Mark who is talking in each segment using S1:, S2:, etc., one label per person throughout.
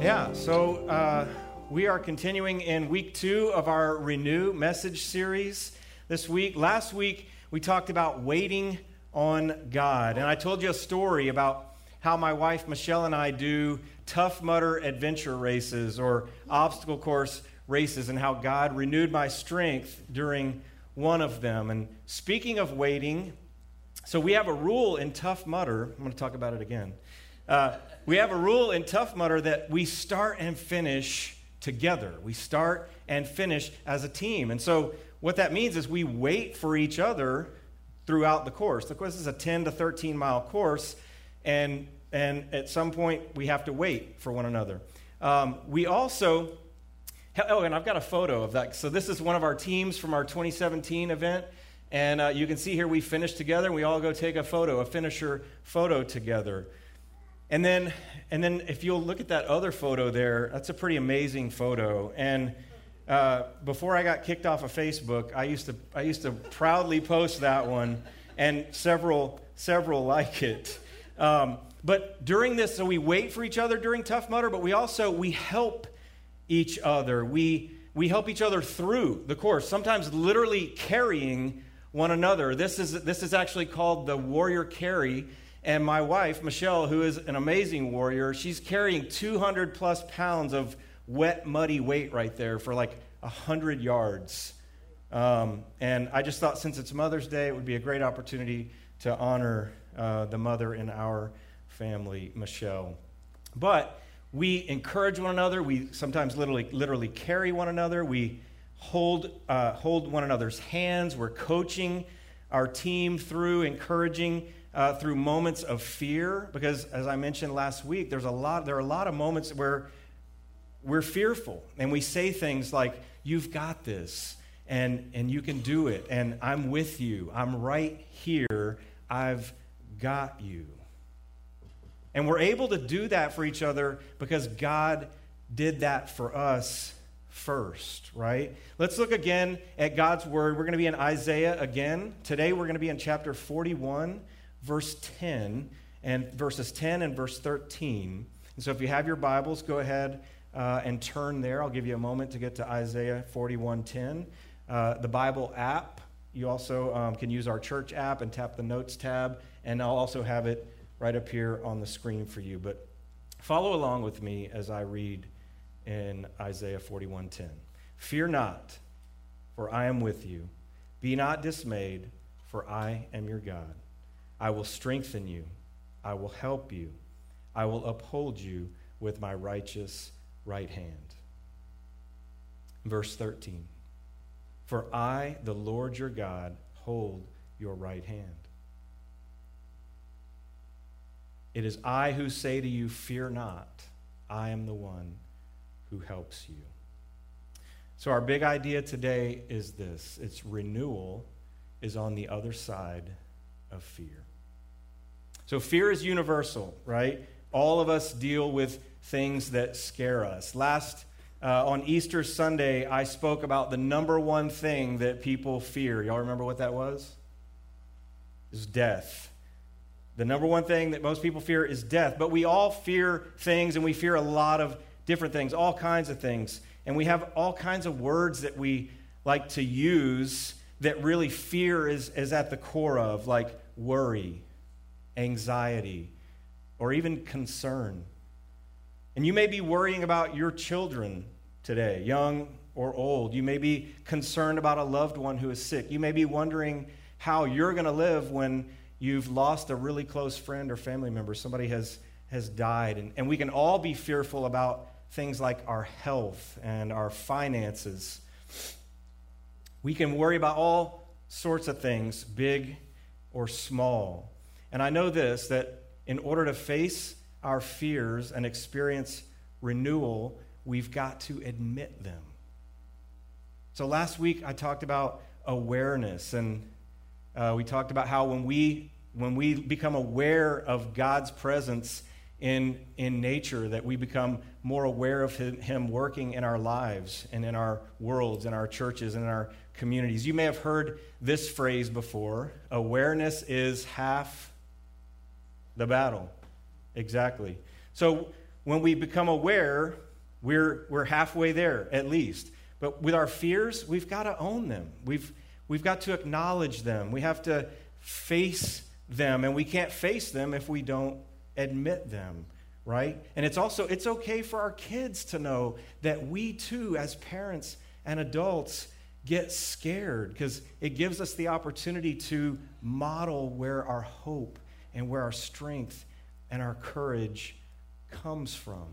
S1: Yeah, so uh, we are continuing in week two of our Renew message series this week. Last week, we talked about waiting on God. And I told you a story about how my wife Michelle and I do Tough Mudder adventure races or obstacle course races, and how God renewed my strength during one of them. And speaking of waiting, so we have a rule in Tough Mudder. I'm going to talk about it again. Uh, we have a rule in Tough Mudder that we start and finish together. We start and finish as a team. And so what that means is we wait for each other throughout the course. The course is a 10 to 13 mile course, and, and at some point we have to wait for one another. Um, we also, oh, and I've got a photo of that. So this is one of our teams from our 2017 event. And uh, you can see here we finished together, and we all go take a photo, a finisher photo together. And then, and then if you'll look at that other photo there, that's a pretty amazing photo. And uh, before I got kicked off of Facebook, I used to, I used to proudly post that one, and several, several like it. Um, but during this, so we wait for each other during Tough Mudder, but we also, we help each other. We, we help each other through the course, sometimes literally carrying one another. This is, this is actually called the warrior carry. And my wife, Michelle, who is an amazing warrior, she's carrying 200 plus pounds of wet, muddy weight right there for like 100 yards. Um, and I just thought since it's Mother's Day, it would be a great opportunity to honor uh, the mother in our family, Michelle. But we encourage one another. We sometimes literally, literally carry one another. We hold, uh, hold one another's hands. We're coaching our team through, encouraging uh, through moments of fear. Because as I mentioned last week, there's a lot, there are a lot of moments where we're fearful and we say things like, You've got this, and, and you can do it, and I'm with you, I'm right here, I've got you. And we're able to do that for each other because God did that for us first, right? Let's look again at God's word. We're going to be in Isaiah again. Today we're going to be in chapter 41, verse 10, and verses 10 and verse 13. And so if you have your Bibles, go ahead uh, and turn there. I'll give you a moment to get to Isaiah 41:10. Uh, the Bible app, you also um, can use our church app and tap the Notes tab, and I'll also have it right up here on the screen for you. But follow along with me as I read in Isaiah 41:10. Fear not, for I am with you. Be not dismayed, for I am your God. I will strengthen you. I will help you. I will uphold you with my righteous right hand. Verse 13 For I, the Lord your God, hold your right hand. It is I who say to you, Fear not, I am the one who helps you. So, our big idea today is this it's renewal is on the other side of fear. So, fear is universal, right? All of us deal with things that scare us. Last uh, on Easter Sunday, I spoke about the number one thing that people fear. Y'all remember what that was? Is death. The number one thing that most people fear is death. But we all fear things, and we fear a lot of different things, all kinds of things. And we have all kinds of words that we like to use that really fear is, is at the core of, like worry, anxiety, or even concern. And you may be worrying about your children today, young or old. You may be concerned about a loved one who is sick. You may be wondering how you're going to live when you've lost a really close friend or family member. Somebody has, has died. And, and we can all be fearful about things like our health and our finances. We can worry about all sorts of things, big or small. And I know this that in order to face our fears and experience renewal, we've got to admit them. So last week I talked about awareness, and uh, we talked about how when we when we become aware of God's presence in, in nature that we become more aware of him, him working in our lives and in our worlds, in our churches, and in our communities. You may have heard this phrase before awareness is half the battle. Exactly. So when we become aware, we're, we're halfway there at least. But with our fears, we've got to own them. We've, we've got to acknowledge them. We have to face them, and we can't face them if we don't admit them right? And it's also it's okay for our kids to know that we too as parents and adults get scared because it gives us the opportunity to model where our hope and where our strength and our courage comes from.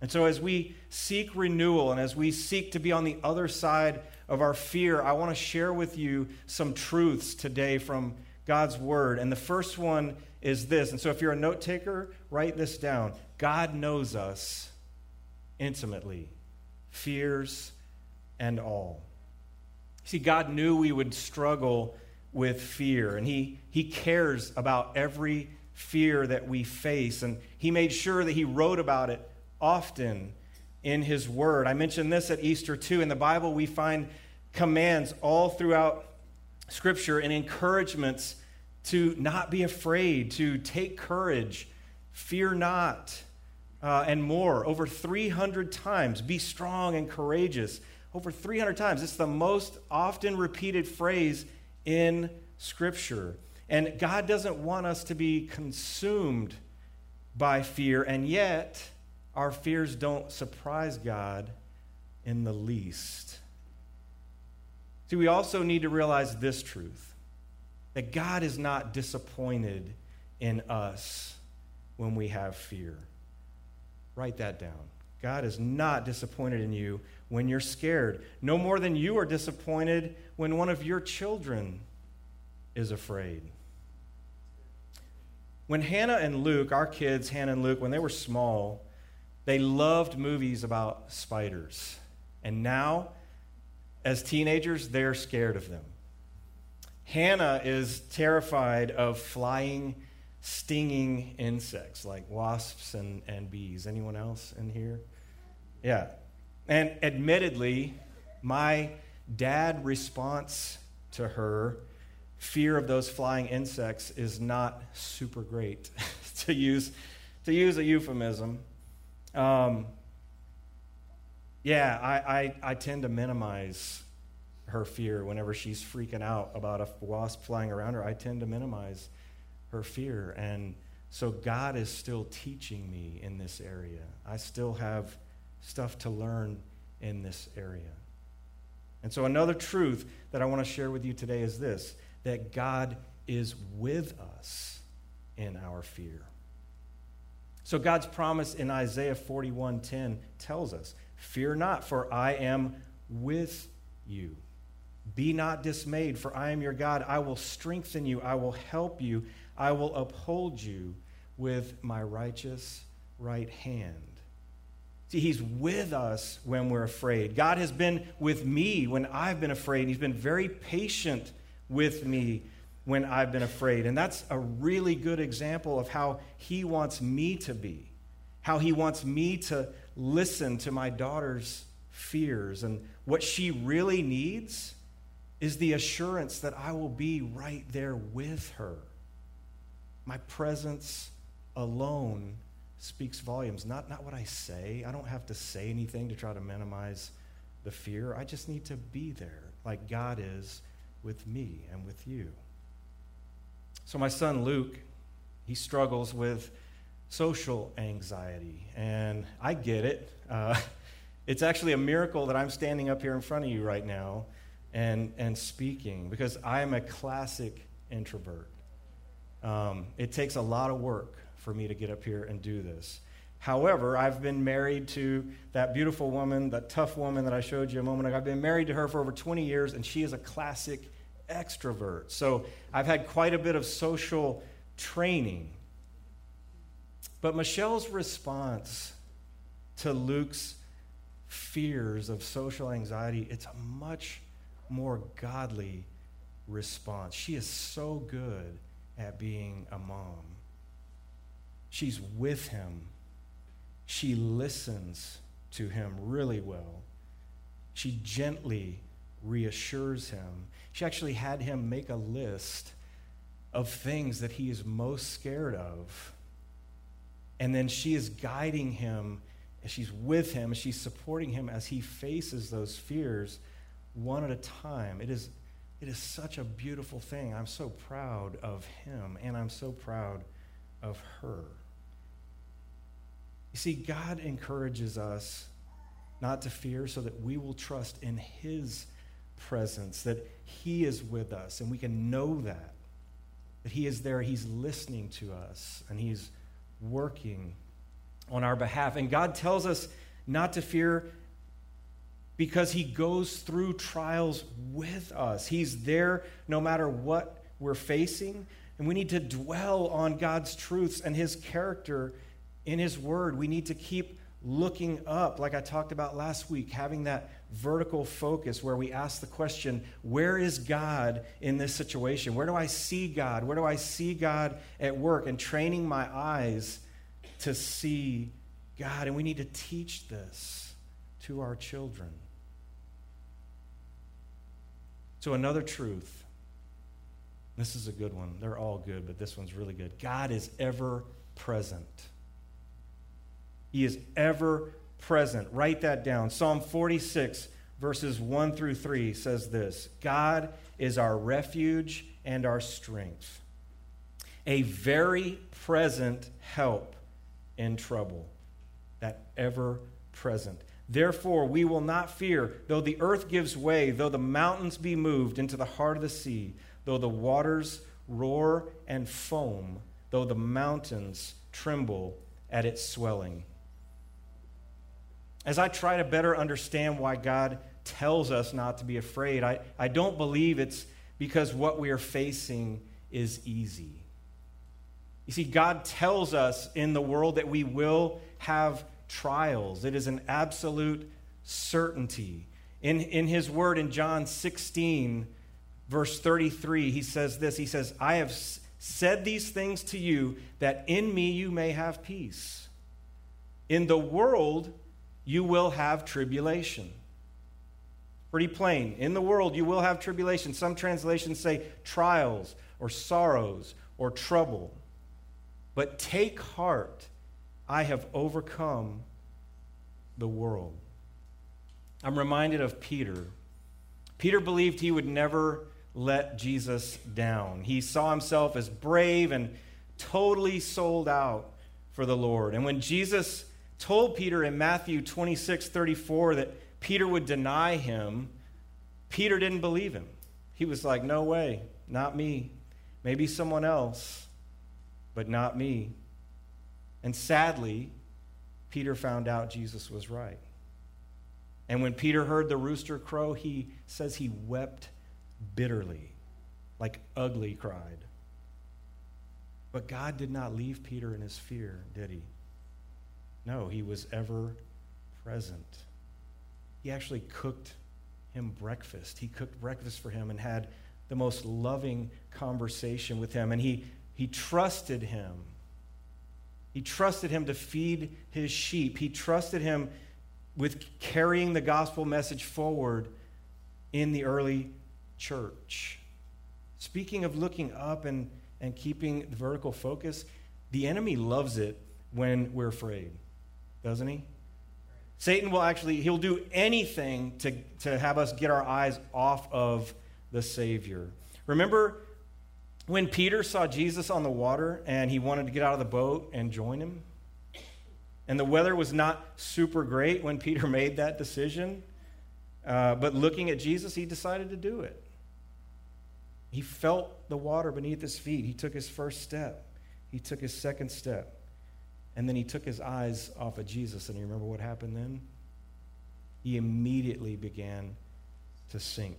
S1: And so as we seek renewal and as we seek to be on the other side of our fear i want to share with you some truths today from god's word. And the first one is this. And so if you're a note taker, write this down. God knows us intimately, fears and all. See, God knew we would struggle with fear, and He, he cares about every fear that we face. And He made sure that He wrote about it often in His Word. I mentioned this at Easter too. In the Bible, we find commands all throughout Scripture and encouragements to not be afraid, to take courage, fear not, uh, and more. Over 300 times. Be strong and courageous. Over 300 times. It's the most often repeated phrase in Scripture. And God doesn't want us to be consumed by fear, and yet our fears don't surprise God in the least. See, we also need to realize this truth that God is not disappointed in us when we have fear. Write that down. God is not disappointed in you when you're scared, no more than you are disappointed when one of your children is afraid. When Hannah and Luke, our kids, Hannah and Luke, when they were small, they loved movies about spiders. And now, as teenagers, they're scared of them. Hannah is terrified of flying, stinging insects like wasps and, and bees. Anyone else in here? Yeah. And admittedly, my dad response to her fear of those flying insects is not super great to use to use a euphemism um, yeah I, I, I tend to minimize her fear whenever she's freaking out about a wasp flying around her. I tend to minimize her fear. And so God is still teaching me in this area. I still have stuff to learn in this area. And so, another truth that I want to share with you today is this that God is with us in our fear. So, God's promise in Isaiah 41:10 tells us, Fear not, for I am with you. Be not dismayed, for I am your God. I will strengthen you. I will help you. I will uphold you with my righteous right hand. See, He's with us when we're afraid. God has been with me when I've been afraid. He's been very patient with me when I've been afraid. And that's a really good example of how He wants me to be, how He wants me to listen to my daughter's fears and what she really needs is the assurance that I will be right there with her. My presence alone speaks volumes, not, not what I say. I don't have to say anything to try to minimize the fear. I just need to be there like God is with me and with you. So, my son Luke, he struggles with social anxiety, and I get it. Uh, it's actually a miracle that I'm standing up here in front of you right now and, and speaking because I am a classic introvert. Um, it takes a lot of work for me to get up here and do this. However, I've been married to that beautiful woman, that tough woman that I showed you a moment ago. I've been married to her for over 20 years, and she is a classic extrovert. So I've had quite a bit of social training. But Michelle's response to Luke's fears of social anxiety, it's a much more godly response. She is so good at being a mom. She's with him. She listens to him really well. She gently reassures him. She actually had him make a list of things that he is most scared of. And then she is guiding him, she's with him, she's supporting him as he faces those fears one at a time. It is, it is such a beautiful thing. I'm so proud of him, and I'm so proud of her. You see, God encourages us not to fear so that we will trust in his presence, that he is with us, and we can know that. That he is there, he's listening to us, and he's working on our behalf. And God tells us not to fear because he goes through trials with us. He's there no matter what we're facing. And we need to dwell on God's truths and his character in his word. We need to keep looking up, like I talked about last week, having that vertical focus where we ask the question, where is God in this situation? Where do I see God? Where do I see God at work? And training my eyes to see God. And we need to teach this to our children. So, another truth. This is a good one. They're all good, but this one's really good. God is ever present. He is ever present. Write that down. Psalm 46, verses 1 through 3 says this God is our refuge and our strength, a very present help in trouble. That ever present. Therefore, we will not fear, though the earth gives way, though the mountains be moved into the heart of the sea, though the waters roar and foam, though the mountains tremble at its swelling. As I try to better understand why God tells us not to be afraid, I, I don't believe it's because what we are facing is easy. You see, God tells us in the world that we will have trials, it is an absolute certainty. In, in His word in John 16, verse 33, He says this He says, I have said these things to you that in me you may have peace. In the world, you will have tribulation. Pretty plain. In the world, you will have tribulation. Some translations say trials or sorrows or trouble. But take heart, I have overcome the world. I'm reminded of Peter. Peter believed he would never let Jesus down. He saw himself as brave and totally sold out for the Lord. And when Jesus told Peter in Matthew 26 34 that Peter would deny him, Peter didn't believe him. He was like, No way, not me. Maybe someone else, but not me. And sadly, Peter found out Jesus was right. And when Peter heard the rooster crow, he says he wept bitterly, like ugly cried. But God did not leave Peter in his fear, did he? No, he was ever present. He actually cooked him breakfast. He cooked breakfast for him and had the most loving conversation with him. And he, he trusted him. He trusted him to feed his sheep. He trusted him with carrying the gospel message forward in the early church. Speaking of looking up and, and keeping the vertical focus, the enemy loves it when we're afraid doesn't he? Satan will actually, he'll do anything to, to have us get our eyes off of the Savior. Remember when Peter saw Jesus on the water and he wanted to get out of the boat and join him? And the weather was not super great when Peter made that decision. Uh, but looking at Jesus, he decided to do it. He felt the water beneath his feet. He took his first step, he took his second step. And then he took his eyes off of Jesus, and you remember what happened then? He immediately began to sink.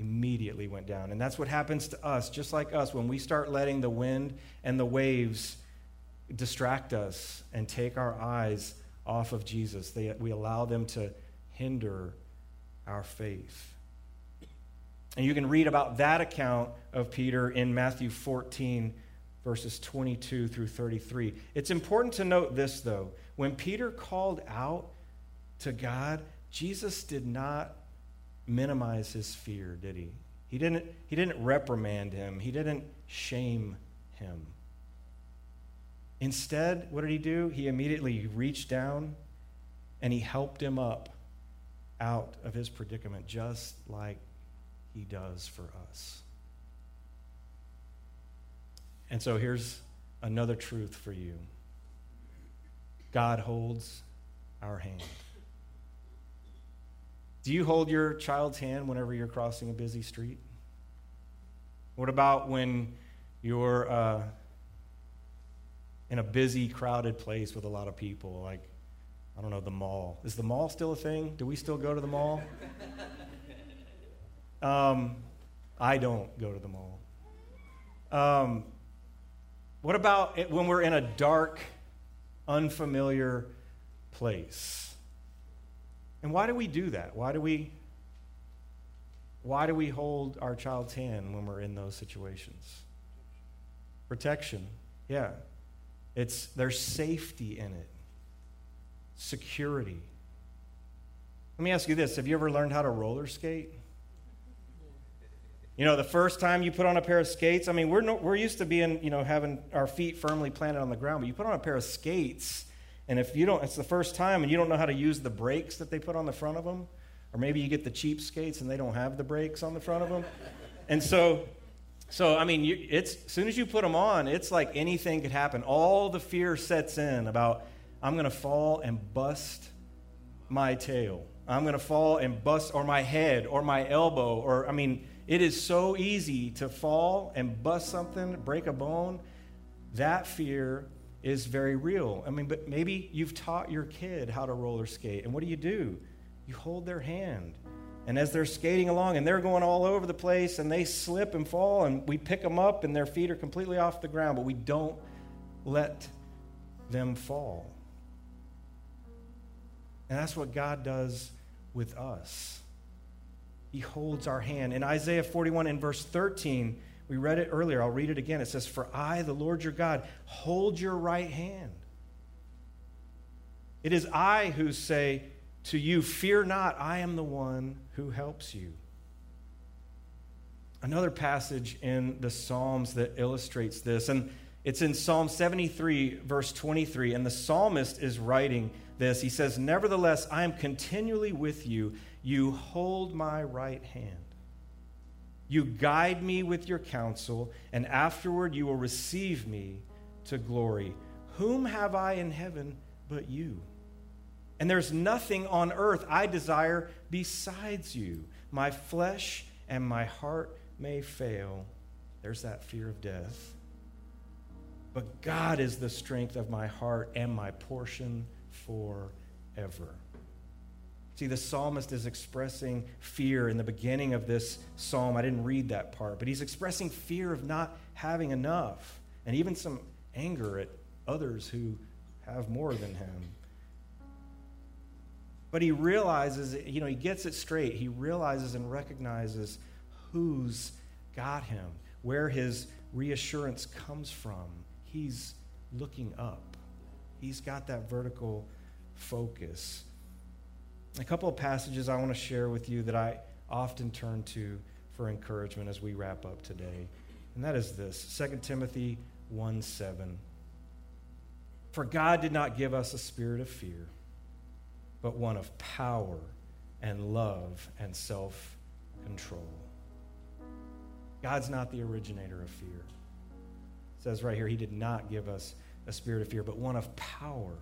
S1: Immediately went down. And that's what happens to us, just like us, when we start letting the wind and the waves distract us and take our eyes off of Jesus. They, we allow them to hinder our faith. And you can read about that account of Peter in Matthew 14, verses 22 through 33. It's important to note this, though. When Peter called out to God, Jesus did not minimize his fear, did he? He didn't, he didn't reprimand him, he didn't shame him. Instead, what did he do? He immediately reached down and he helped him up out of his predicament, just like he does for us. And so here's another truth for you God holds our hand. Do you hold your child's hand whenever you're crossing a busy street? What about when you're uh, in a busy, crowded place with a lot of people, like, I don't know, the mall? Is the mall still a thing? Do we still go to the mall? um, I don't go to the mall. Um, what about when we're in a dark, unfamiliar place? And why do we do that? Why do we why do we hold our child's hand when we're in those situations? Protection. Yeah. It's there's safety in it. Security. Let me ask you this, have you ever learned how to roller skate? You know, the first time you put on a pair of skates, I mean, we're, no, we're used to being, you know, having our feet firmly planted on the ground, but you put on a pair of skates and if you don't, it's the first time and you don't know how to use the brakes that they put on the front of them, or maybe you get the cheap skates and they don't have the brakes on the front of them. And so, so I mean, you, it's as soon as you put them on, it's like anything could happen. All the fear sets in about I'm going to fall and bust my tail. I'm going to fall and bust, or my head, or my elbow, or I mean, it is so easy to fall and bust something, break a bone. That fear is very real. I mean, but maybe you've taught your kid how to roller skate, and what do you do? You hold their hand. And as they're skating along and they're going all over the place and they slip and fall, and we pick them up and their feet are completely off the ground, but we don't let them fall. And that's what God does with us. He holds our hand. In Isaiah 41 and verse 13, we read it earlier. I'll read it again. It says, For I, the Lord your God, hold your right hand. It is I who say to you, Fear not, I am the one who helps you. Another passage in the Psalms that illustrates this, and it's in Psalm 73, verse 23, and the psalmist is writing this. He says, Nevertheless, I am continually with you. You hold my right hand. You guide me with your counsel, and afterward you will receive me to glory. Whom have I in heaven but you? And there's nothing on earth I desire besides you. My flesh and my heart may fail. There's that fear of death. But God is the strength of my heart and my portion forever. See, the psalmist is expressing fear in the beginning of this psalm. I didn't read that part, but he's expressing fear of not having enough and even some anger at others who have more than him. But he realizes, you know, he gets it straight. He realizes and recognizes who's got him, where his reassurance comes from. He's looking up, he's got that vertical focus a couple of passages I want to share with you that I often turn to for encouragement as we wrap up today. And that is this 2 Timothy 1 7. For God did not give us a spirit of fear, but one of power and love and self control. God's not the originator of fear. It says right here, He did not give us a spirit of fear, but one of power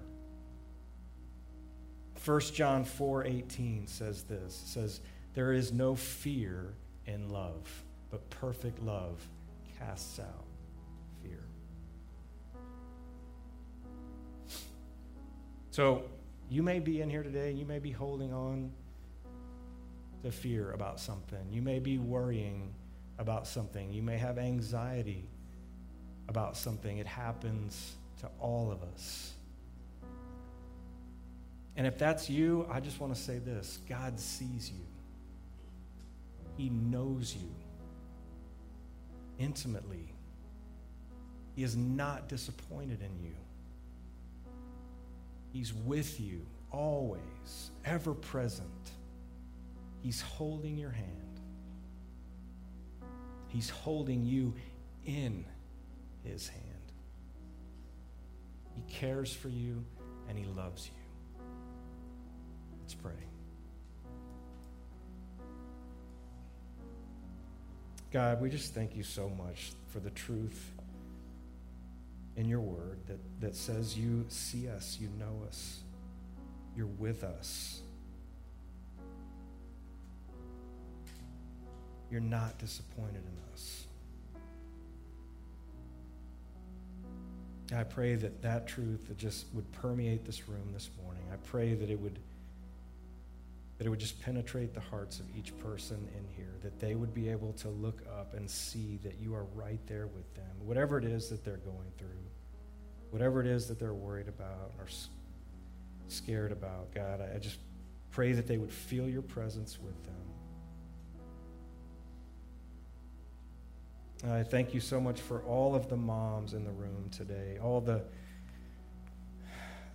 S1: 1 John 4:18 says this. Says there is no fear in love, but perfect love casts out fear. So, you may be in here today, you may be holding on to fear about something. You may be worrying about something. You may have anxiety about something. It happens to all of us. And if that's you, I just want to say this God sees you, He knows you intimately. He is not disappointed in you. He's with you always, ever present. He's holding your hand. He's holding you in his hand. He cares for you and he loves you. Let's pray. God, we just thank you so much for the truth in your word that, that says you see us, you know us, you're with us. You're not disappointed in us. I pray that that truth just would permeate this room this morning. I pray that it would that it would just penetrate the hearts of each person in here, that they would be able to look up and see that you are right there with them, whatever it is that they're going through, whatever it is that they're worried about or scared about. God, I just pray that they would feel your presence with them. I thank you so much for all of the moms in the room today, all the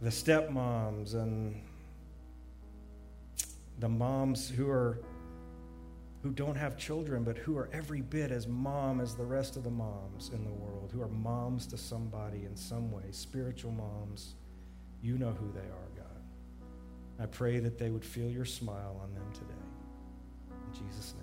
S1: the stepmoms and the moms who are who don't have children but who are every bit as mom as the rest of the moms in the world who are moms to somebody in some way spiritual moms. You know who they are god. I pray that they would feel your smile on them today. In jesus name